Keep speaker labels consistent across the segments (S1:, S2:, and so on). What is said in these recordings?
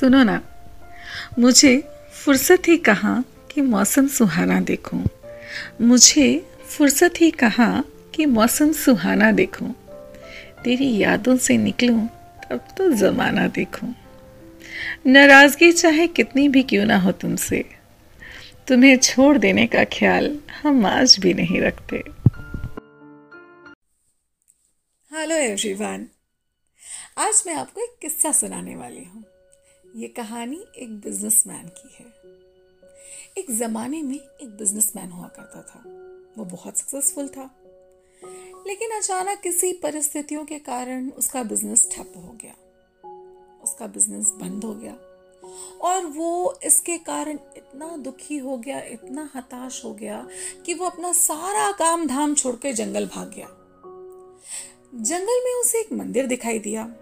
S1: सुनो ना। मुझे फुर्सत ही कहाँ कि मौसम सुहाना देखूँ। मुझे फुर्सत ही कहाँ कि मौसम सुहाना देखूँ। तेरी यादों से निकलूं, तब तो ज़माना देखूँ। नाराज़गी चाहे कितनी भी क्यों ना हो तुमसे। तुम्हें छोड़ देने का ख्याल हम आज भी नहीं रखते।
S2: हेलो एवरीवन, आज मैं आपको एक किस्सा सुनाने वाली हूँ। ये कहानी एक बिजनेसमैन की है। एक ज़माने में एक बिजनेसमैन हुआ करता था। वो बहुत सक्सेसफुल था। लेकिन अचानक किसी परिस्थितियों के कारण उसका बिज़नेस ठप हो गया। उसका बिज़नेस बंद हो गया। और वो इसके कारण इतना दुखी हो गया, इतना हताश हो गया कि वो अपना सारा काम धाम छोड़ के जंगल भाग गया। जंगल में उसे एक मंदिर दिखाई दिया।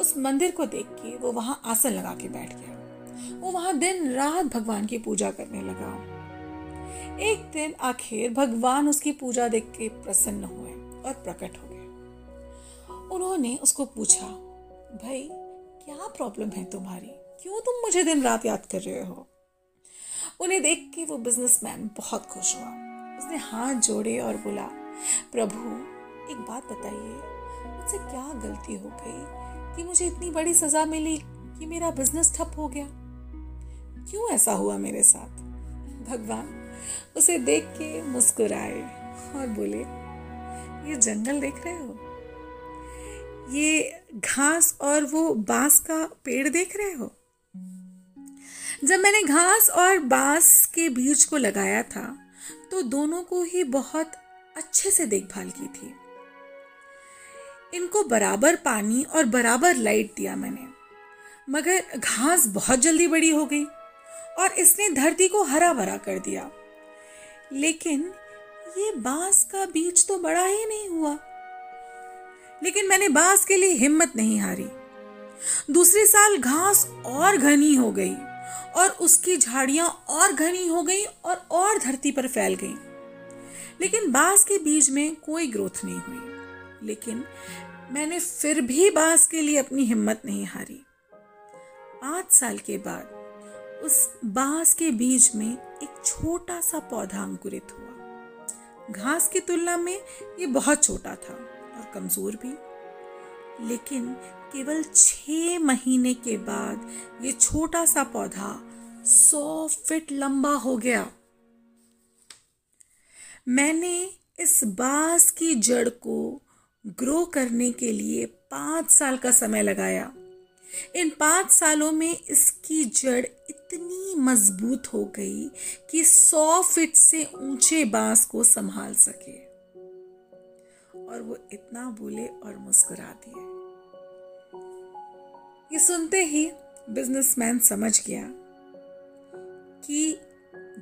S2: उस मंदिर को देख के वो वहाँ आसन लगा के बैठ गया। वो वहाँ दिन रात भगवान की पूजा करने लगा। एक दिन आखिर भगवान उसकी पूजा देख के प्रसन्न हुए और प्रकट हो गए। उन्होंने उसको पूछा, भाई, क्या प्रॉब्लम है तुम्हारी? क्यों तुम मुझे दिन रात याद कर रहे हो? उन्हें देख के वो बिजनेसमैन बहुत खुश हुआ। उसने हाथ जोड़े और बोला, प्रभु, एक बात बताइए, मुझसे क्या गलती हो गई? कि मुझे इतनी बड़ी सजा मिली कि मेरा बिज़नेस ठप हो गया। क्यों ऐसा हुआ मेरे साथ? भगवान उसे देख के मुस्कुराए और बोले, ये जंगल देख रहे हो? ये घास और वो बाँस का पेड़ देख रहे हो? जब मैंने घास और बाँस के बीज को लगाया था तो दोनों को ही बहुत अच्छे से देखभाल की थी। इनको बराबर पानी और बराबर लाइट दिया मैंने। मगर घास बहुत जल्दी बड़ी हो गई और इसने धरती को हरा भरा कर दिया। लेकिन ये बाँस का बीज तो बड़ा ही नहीं हुआ। लेकिन मैंने बाँस के लिए हिम्मत नहीं हारी। दूसरे साल घास और घनी हो गई और उसकी झाड़ियाँ और घनी हो गई और और धरती पर फैल गई। लेकिन बाँस के बीज में कोई ग्रोथ नहीं हुई। लेकिन मैंने फिर भी बाँस के लिए अपनी हिम्मत नहीं हारी। पाँच साल के बाद उस बाँस के बीज में एक छोटा सा पौधा अंकुरित हुआ। घास की तुलना में ये बहुत छोटा था और कमज़ोर भी। लेकिन केवल छह महीने के बाद ये छोटा सा पौधा सौ फीट लंबा हो गया। मैंने इस बाँस की जड़ को ग्रो करने के लिए पाँच साल का समय लगाया। इन पाँच सालों में इसकी जड़ इतनी मज़बूत हो गई कि सौ फीट से ऊँचे बाँस को संभाल सके। और वो इतना बोले और मुस्कुरा दिए ये सुनते ही बिजनेसमैन समझ गया कि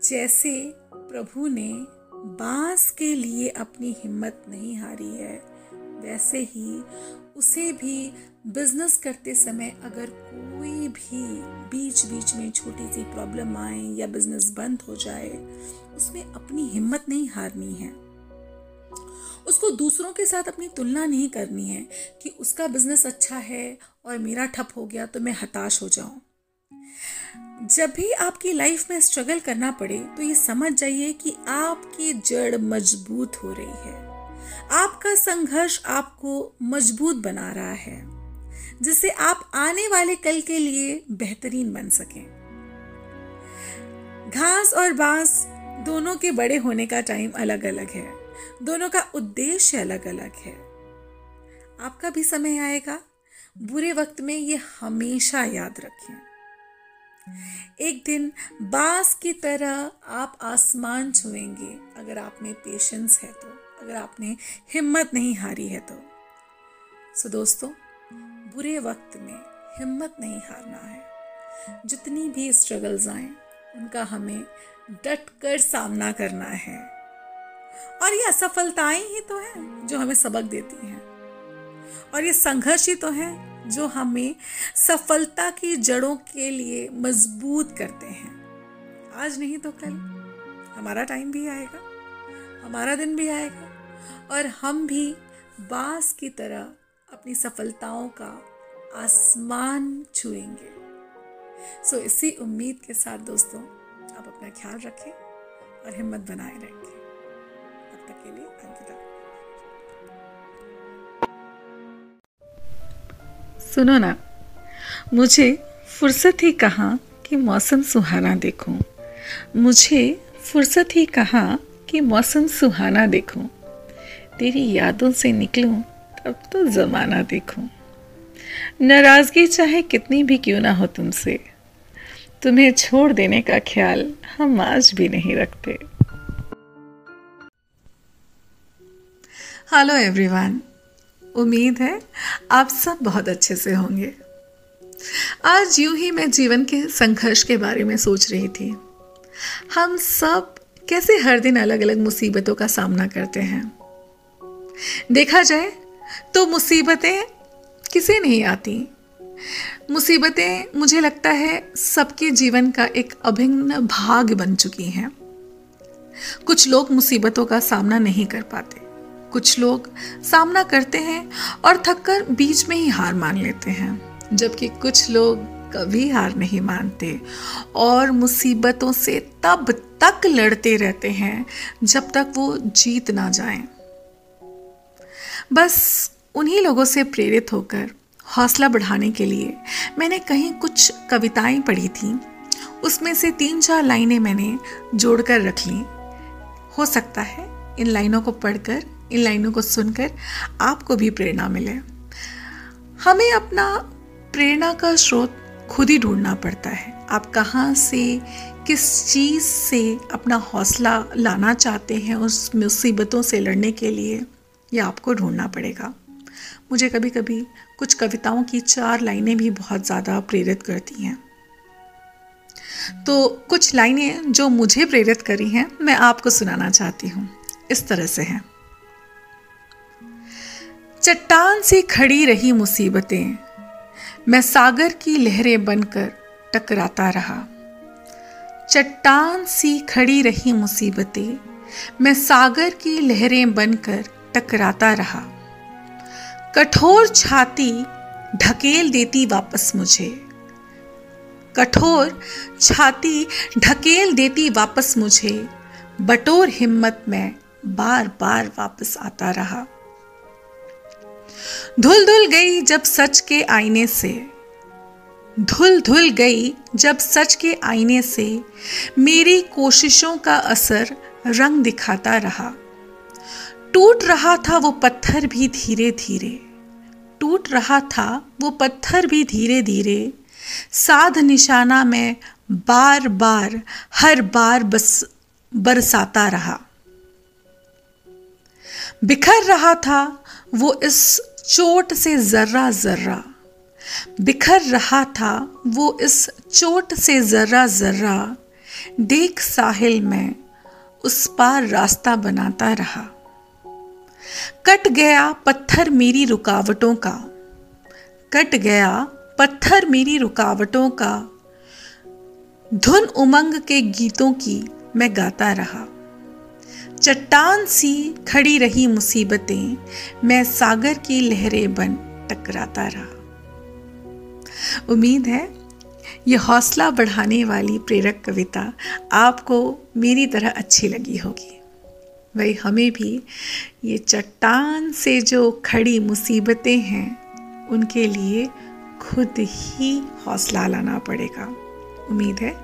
S2: जैसे प्रभु ने बाँस के लिए अपनी हिम्मत नहीं हारी है वैसे ही उसे भी बिज़नेस करते समय अगर कोई भी बीच बीच में छोटी सी प्रॉब्लम आए या बिज़नेस बंद हो जाए, उसमें अपनी हिम्मत नहीं हारनी है। उसको दूसरों के साथ अपनी तुलना नहीं करनी है कि उसका बिज़नेस अच्छा है और मेरा ठप हो गया तो मैं हताश हो जाऊँ। जब भी आपकी लाइफ में स्ट्रगल करना पड़े तो ये समझ जाइए कि आपकी जड़ मज़बूत हो रही है। आपका संघर्ष आपको मज़बूत बना रहा है, जिससे आप आने वाले कल के लिए बेहतरीन बन सकें। घास और बाँस दोनों के बड़े होने का टाइम अलग अलग है। दोनों का उद्देश्य अलग अलग है। आपका भी समय आएगा। बुरे वक्त में ये हमेशा याद रखें। एक दिन बाँस की तरह आप आसमान छुएँगे, अगर आप में पेशेंस है तो। अगर आपने हिम्मत नहीं हारी है तो। सो दोस्तों, बुरे वक्त में हिम्मत नहीं हारना है। जितनी भी स्ट्रगल्स आए, उनका हमें डट कर सामना करना है। और ये असफलताएँ ही तो है जो हमें सबक देती हैं। और ये संघर्ष ही तो है जो हमें सफलता की जड़ों के लिए मज़बूत करते हैं। आज नहीं तो कल। हमारा टाइम भी आएगा। हमारा दिन भी आएगा। और हम भी बाँस की तरह अपनी सफलताओं का आसमान छुएँगे। सो so, इसी उम्मीद के साथ दोस्तों आप अपना ख्याल रखें और हिम्मत बनाए रखें। तब तक के लिए अलविदा
S1: सुनो ना मुझे फुर्सत ही कहा कि मौसम सुहाना देखूँ। मुझे फुर्सत ही कहा कि मौसम सुहाना देखूँ। तेरी यादों से निकलूं, तब तो ज़माना देखूँ। नाराज़गी चाहे कितनी भी क्यों ना हो तुमसे। तुम्हें छोड़ देने का ख्याल हम आज भी नहीं रखते।
S2: हेलो एवरीवन उम्मीद है आप सब बहुत अच्छे से होंगे। आज यूँ ही मैं जीवन के संघर्ष के बारे में सोच रही थी। हम सब कैसे हर दिन अलग अलग मुसीबतों का सामना करते हैं। देखा जाए तो मुसीबतें किसे नहीं आती? मुसीबतें मुझे लगता है सबके जीवन का एक अभिन्न भाग बन चुकी हैं। कुछ लोग मुसीबतों का सामना नहीं कर पाते। कुछ लोग सामना करते हैं और थककर बीच में ही हार मान लेते हैं, जबकि कुछ लोग कभी हार नहीं मानते और मुसीबतों से तब तक लड़ते रहते हैं जब तक वो जीत ना जाएँ। बस उन्हीं लोगों से प्रेरित होकर हौसला बढ़ाने के लिए मैंने कहीं कुछ कविताएँ पढ़ी थी। उसमें से तीन चार लाइनें मैंने जोड़कर रख ली। हो सकता है इन लाइनों को पढ़कर, इन लाइनों को सुनकर आपको भी प्रेरणा मिले। हमें अपना प्रेरणा का स्रोत खुद ही ढूंढना पड़ता है। आप कहाँ से, किस चीज़ से अपना हौसला लाना चाहते हैं उस मुसीबतों से लड़ने के लिए? ये आपको ढूंढना पड़ेगा। मुझे कभी कभी कुछ कविताओं की चार लाइनें भी बहुत ज़्यादा प्रेरित करती हैं। तो कुछ लाइनें जो मुझे प्रेरित करी हैं, मैं आपको सुनाना चाहती हूँ। इस तरह से हैं। चट्टान से खड़ी रही मुसीबतें। मैं सागर की लहरें बनकर टकराता रहा। चट्टान सी खड़ी रही मुसीबतें। मैं सागर की लहरें बनकर टकराता रहा। कठोर छाती ढकेल देती वापस मुझे। कठोर छाती ढकेल देती वापस मुझे। बटोर हिम्मत में बार बार वापस आता रहा। धुल धुल गई जब सच के आईने से। धुल धुल गई जब सच के आईने से। मेरी कोशिशों का असर रंग दिखाता रहा। टूट रहा था वो पत्थर भी धीरे धीरे। टूट रहा था वो पत्थर भी धीरे धीरे। साध निशाना में बार बार, हर बार बस, बरसाता रहा। बिखर रहा था वो इस चोट से जर्रा जर्रा। बिखर रहा था वो इस चोट से जर्रा जर्रा। देख साहिल में उस पार रास्ता बनाता रहा। कट गया पत्थर मेरी रुकावटों का। कट गया पत्थर मेरी रुकावटों का। धुन उमंग के गीतों की मैं गाता रहा। चट्टान सी खड़ी रही मुसीबतें, मैं सागर की लहरें बन टकराता रहा। उम्मीद है, ये हौसला बढ़ाने वाली प्रेरक कविता आपको मेरी तरह अच्छी लगी होगी। वही हमें भी ये चट्टान से जो खड़ी मुसीबतें हैं, उनके लिए खुद ही हौसला लाना पड़ेगा। उम्मीद है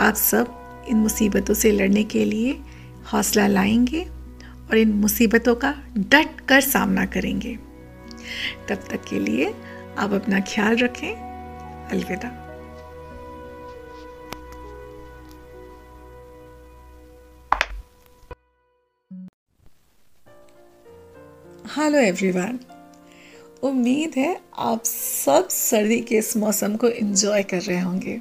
S2: आप सब इन मुसीबतों से लड़ने के लिए हौसला लाएँगे और इन मुसीबतों का डट कर सामना करेंगे। तब तक के लिए आप अपना ख्याल रखें। अलविदा। Hello everyone. उम्मीद है आप सब सर्दी के इस मौसम को एंजॉय कर रहे होंगे।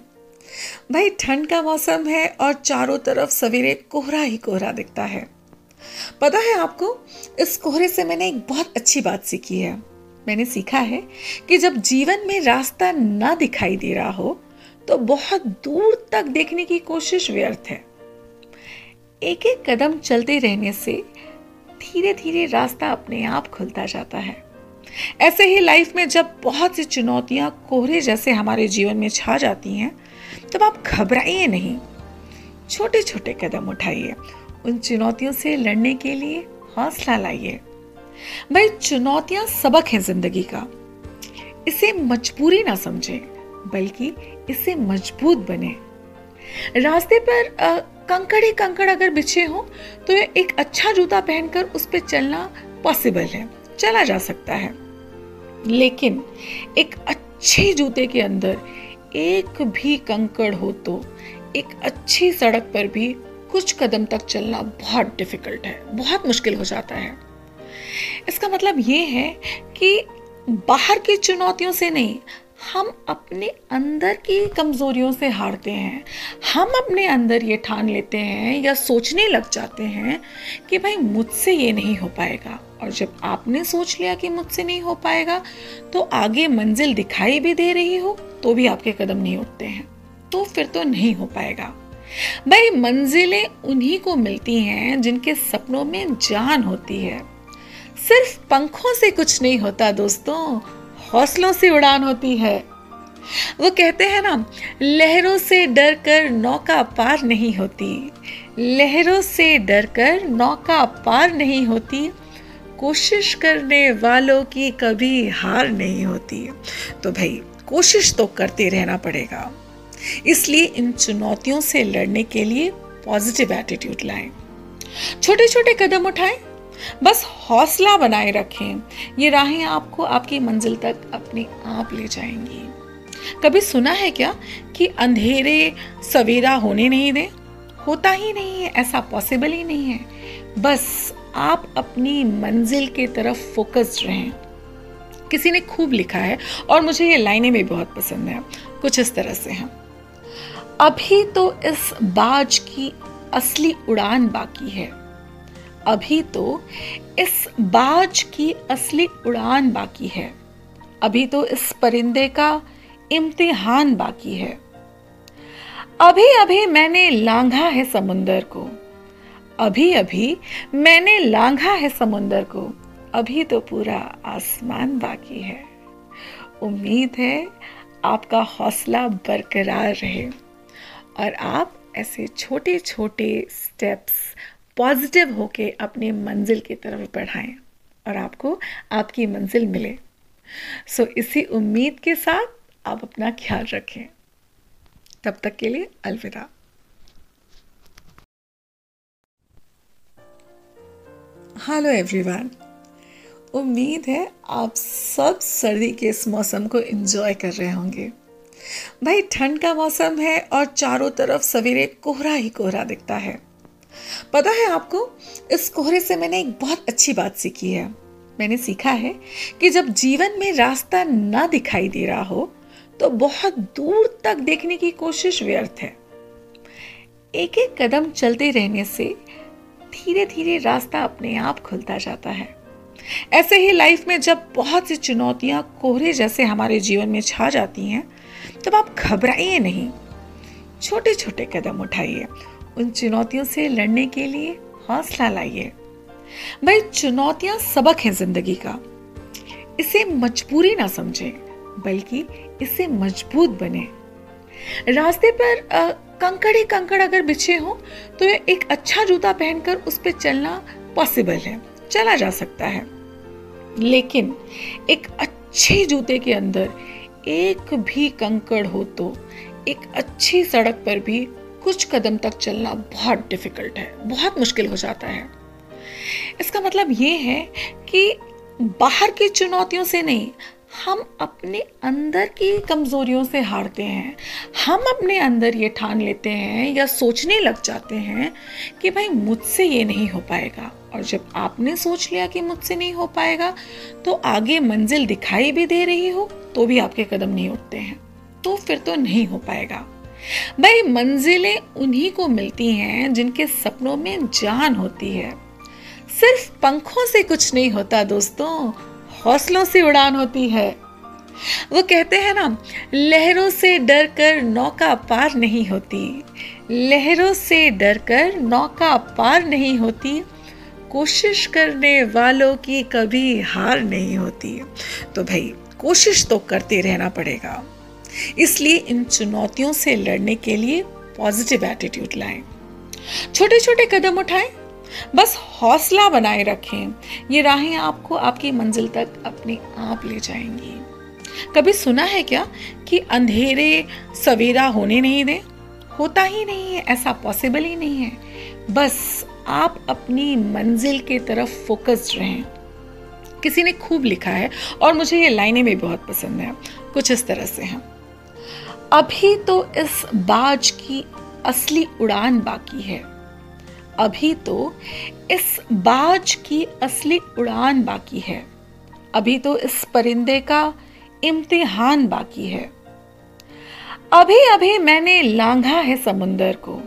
S2: भाई, ठंड का मौसम है और चारों तरफ़ सवेरे कोहरा ही कोहरा दिखता है। पता है आपको, इस कोहरे से मैंने एक बहुत अच्छी बात सीखी है। मैंने सीखा है कि जब जीवन में रास्ता ना दिखाई दे रहा हो तो बहुत दूर तक देखने की कोशिश व्यर्थ है। एक एक कदम चलते रहने से धीरे धीरे रास्ता अपने आप खुलता जाता है।
S1: ऐसे ही लाइफ में जब बहुत सी चुनौतियाँ कोहरे जैसे हमारे जीवन में छा जाती हैं, तब आप घबराइए नहीं। छोटे छोटे कदम उठाइए। उन चुनौतियों से लड़ने के लिए हौसला लाइए। भाई, चुनौतियाँ सबक है ज़िंदगी का। इसे मजबूरी ना समझे, बल्कि इसे मज़बूत बने। रास्ते पर कंकड़ ही कंकड़ अगर बिछे हो तो एक अच्छा जूता पहनकर उस पर चलना पॉसिबल है, चला जा सकता है। लेकिन एक अच्छे जूते के अंदर एक भी कंकड़ हो तो एक अच्छी सड़क पर भी कुछ कदम तक चलना बहुत डिफ़िकल्ट है, बहुत मुश्किल हो जाता है। इसका मतलब ये है कि बाहर की चुनौतियों से नहीं हम अपने अंदर की कमज़ोरियों से हारते हैं। हम अपने अंदर ये ठान लेते हैं या सोचने लग जाते हैं कि भाई मुझसे ये नहीं हो पाएगा। और जब आपने सोच लिया कि मुझसे नहीं हो पाएगा तो आगे मंजिल दिखाई भी दे रही हो तो भी आपके कदम नहीं उठते हैं। तो फिर तो नहीं हो पाएगा। भाई मंजिलें उन्हीं को मिलती हैं जिनके सपनों में जान होती है। सिर्फ़ पंखों से कुछ नहीं होता दोस्तों। हौसलों से उड़ान होती है। वो कहते हैं ना, लहरों से डर कर नौका पार नहीं होती। लहरों से डर कर नौका पार नहीं होती। कोशिश करने वालों की कभी हार नहीं होती। तो भाई, कोशिश तो करते रहना पड़ेगा। इसलिए इन चुनौतियों से लड़ने के लिए पॉजिटिव एटीट्यूड लाएँ। छोटे छोटे कदम उठाएँ। बस हौसला बनाए रखें। ये राहें आपको आपकी मंजिल तक अपने आप ले जाएँगी। कभी सुना है क्या कि अंधेरे सवेरा होने नहीं दें? होता ही नहीं है, ऐसा पॉसिबल ही नहीं है। बस आप अपनी मंजिल के तरफ़ फोकस्ड रहें। किसी ने खूब लिखा है और मुझे ये लाइनें भी बहुत पसंद है। कुछ इस तरह से हैं। अभी तो इस बाज की असली उड़ान बाकी है। अभी तो इस बाज की असली उड़ान बाकी है। अभी तो इस परिंदे का इम्तिहान बाकी है। अभी अभी मैंने लांघा है समुंदर को। अभी अभी मैंने लांघा है समुंदर को। अभी तो पूरा आसमान बाकी है। उम्मीद है आपका हौसला बरकरार रहे। और आप ऐसे छोटे छोटे स्टेप्स पॉजिटिव होके अपने मंजिल की तरफ़ बढ़ाएँ और आपको आपकी मंजिल मिले। सो so, इसी उम्मीद के साथ आप अपना ख्याल रखें। तब तक के लिए अलविदा। हेलो एवरीवन उम्मीद है आप सब सर्दी के इस मौसम को एंजॉय कर रहे होंगे। भाई ठंड का मौसम है और चारों तरफ़ सवेरे कोहरा ही कोहरा दिखता है। पता है आपको, इस कोहरे से मैंने एक बहुत अच्छी बात सीखी है। मैंने सीखा है कि जब जीवन में रास्ता ना दिखाई दे रहा हो तो बहुत दूर तक देखने की कोशिश व्यर्थ है। एक एक कदम चलते रहने से धीरे धीरे रास्ता अपने आप खुलता जाता है। ऐसे ही लाइफ में जब बहुत सी चुनौतियाँ कोहरे जैसे हमारे जीवन में छा जाती हैं, तब आप घबराइए नहीं। छोटे छोटे कदम उठाइए। उन चुनौतियों से लड़ने के लिए हौसला लाइए। भाई, चुनौतियाँ सबक है ज़िंदगी का। इसे मजबूरी ना समझे, बल्कि इसे मज़बूत बने। रास्ते पर कंकड़ कंकड़ अगर बिछे हो तो एक अच्छा जूता पहनकर उस पर चलना पॉसिबल है, चला जा सकता है। लेकिन एक अच्छे जूते के अंदर एक भी कंकड़ हो तो एक अच्छी सड़क पर भी कुछ कदम तक चलना बहुत डिफ़िकल्ट है, बहुत मुश्किल हो जाता है। इसका मतलब ये है कि बाहर की चुनौतियों से नहीं, हम अपने अंदर की कमज़ोरियों से हारते हैं। हम अपने अंदर ये ठान लेते हैं या सोचने लग जाते हैं कि भाई मुझसे ये नहीं हो पाएगा। और जब आपने सोच लिया कि मुझसे नहीं हो पाएगा तो आगे मंजिल दिखाई भी दे रही हो तो भी आपके कदम नहीं उठते हैं। तो फिर तो नहीं हो पाएगा। भाई, मंजिलें उन्हीं को मिलती हैं जिनके सपनों में जान होती है। सिर्फ़ पंखों से कुछ नहीं होता दोस्तों, हौसलों से उड़ान होती है। वो कहते हैं ना, लहरों से डर कर नौका पार नहीं होती। लहरों से डर कर नौका पार नहीं होती। कोशिश करने वालों की कभी हार नहीं होती। तो भाई, कोशिश तो करते रहना पड़ेगा। इसलिए इन चुनौतियों से लड़ने के लिए पॉजिटिव एटीट्यूड लाएँ। छोटे छोटे कदम उठाएँ, बस हौसला बनाए रखें। ये राहें आपको आपकी मंजिल तक अपने आप ले जाएँगी। कभी सुना है क्या कि अंधेरे सवेरा होने नहीं दे? होता ही नहीं है, ऐसा पॉसिबल ही नहीं है। बस आप अपनी मंजिल के तरफ़ फोकस्ड रहें। किसी ने खूब लिखा है और मुझे ये लाइनें भी बहुत पसंद है। कुछ इस तरह से हैं। अभी तो इस बाज की असली उड़ान बाकी है। अभी तो इस बाज की असली उड़ान बाकी है। अभी तो इस परिंदे का इम्तिहान बाकी है। अभी अभी मैंने लांघा है समुंदर को।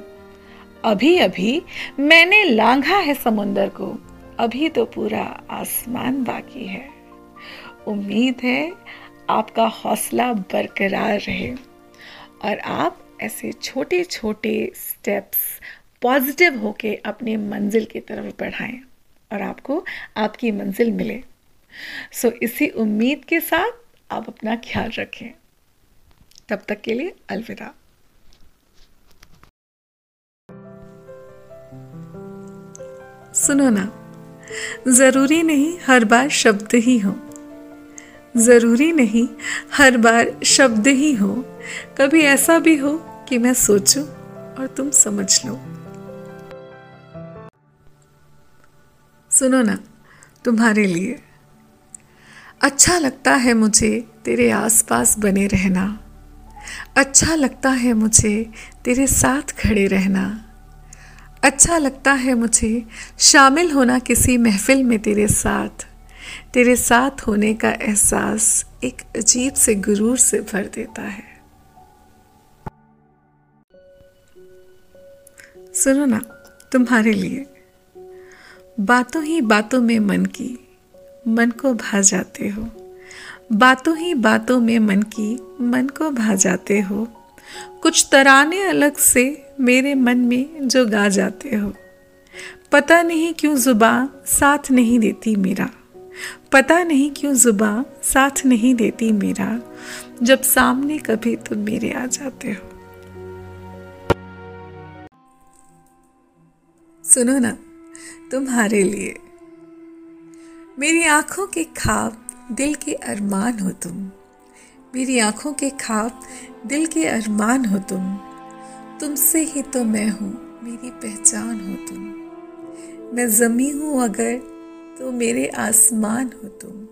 S1: अभी अभी मैंने लांघा है समुंदर को। अभी तो पूरा आसमान बाकी है। उम्मीद है आपका हौसला बरकरार रहे। और आप ऐसे छोटे छोटे स्टेप्स पॉजिटिव होके अपने मंजिल की तरफ़ बढ़ाएँ और आपको आपकी मंजिल मिले। सो so, इसी उम्मीद के साथ आप अपना ख्याल रखें। तब तक के लिए अलविदा।
S2: सुनो ना ज़रूरी नहीं हर बार शब्द ही हो। ज़रूरी नहीं, हर बार शब्द ही हो। कभी ऐसा भी हो कि मैं सोचूं और तुम समझ लो। सुनो ना, तुम्हारे लिए। अच्छा लगता है मुझे तेरे आसपास बने रहना। अच्छा लगता है मुझे तेरे साथ खड़े रहना। अच्छा लगता है मुझे शामिल होना किसी महफिल में तेरे साथ। तेरे साथ होने का एहसास एक अजीब से गुरूर से भर देता है। सुनो ना, तुम्हारे लिए। बातों ही बातों में मन की, मन को भा जाते हो। बातों ही बातों में मन की, मन को भा जाते हो। कुछ तराने अलग से मेरे मन में जो गा जाते हो। पता नहीं क्यों जुबा साथ नहीं देती मेरा। पता नहीं क्यों जुबा साथ नहीं देती मेरा। जब सामने कभी तुम मेरे आ जाते हो। सुनो ना, तुम्हारे लिए। मेरी आँखों के खाब दिल के अरमान हो तुम। मेरी आँखों के खाब दिल के अरमान हो तुम। तुमसे ही तो मैं हूँ, मेरी पहचान हो तुम। मैं ज़मी हूँ अगर तो मेरे आसमान हो तुम।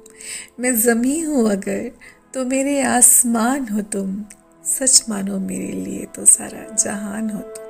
S2: मैं ज़मी हूँ अगर तो मेरे आसमान हो तुम। सच मानो मेरे लिए तो सारा जहान हो तुम।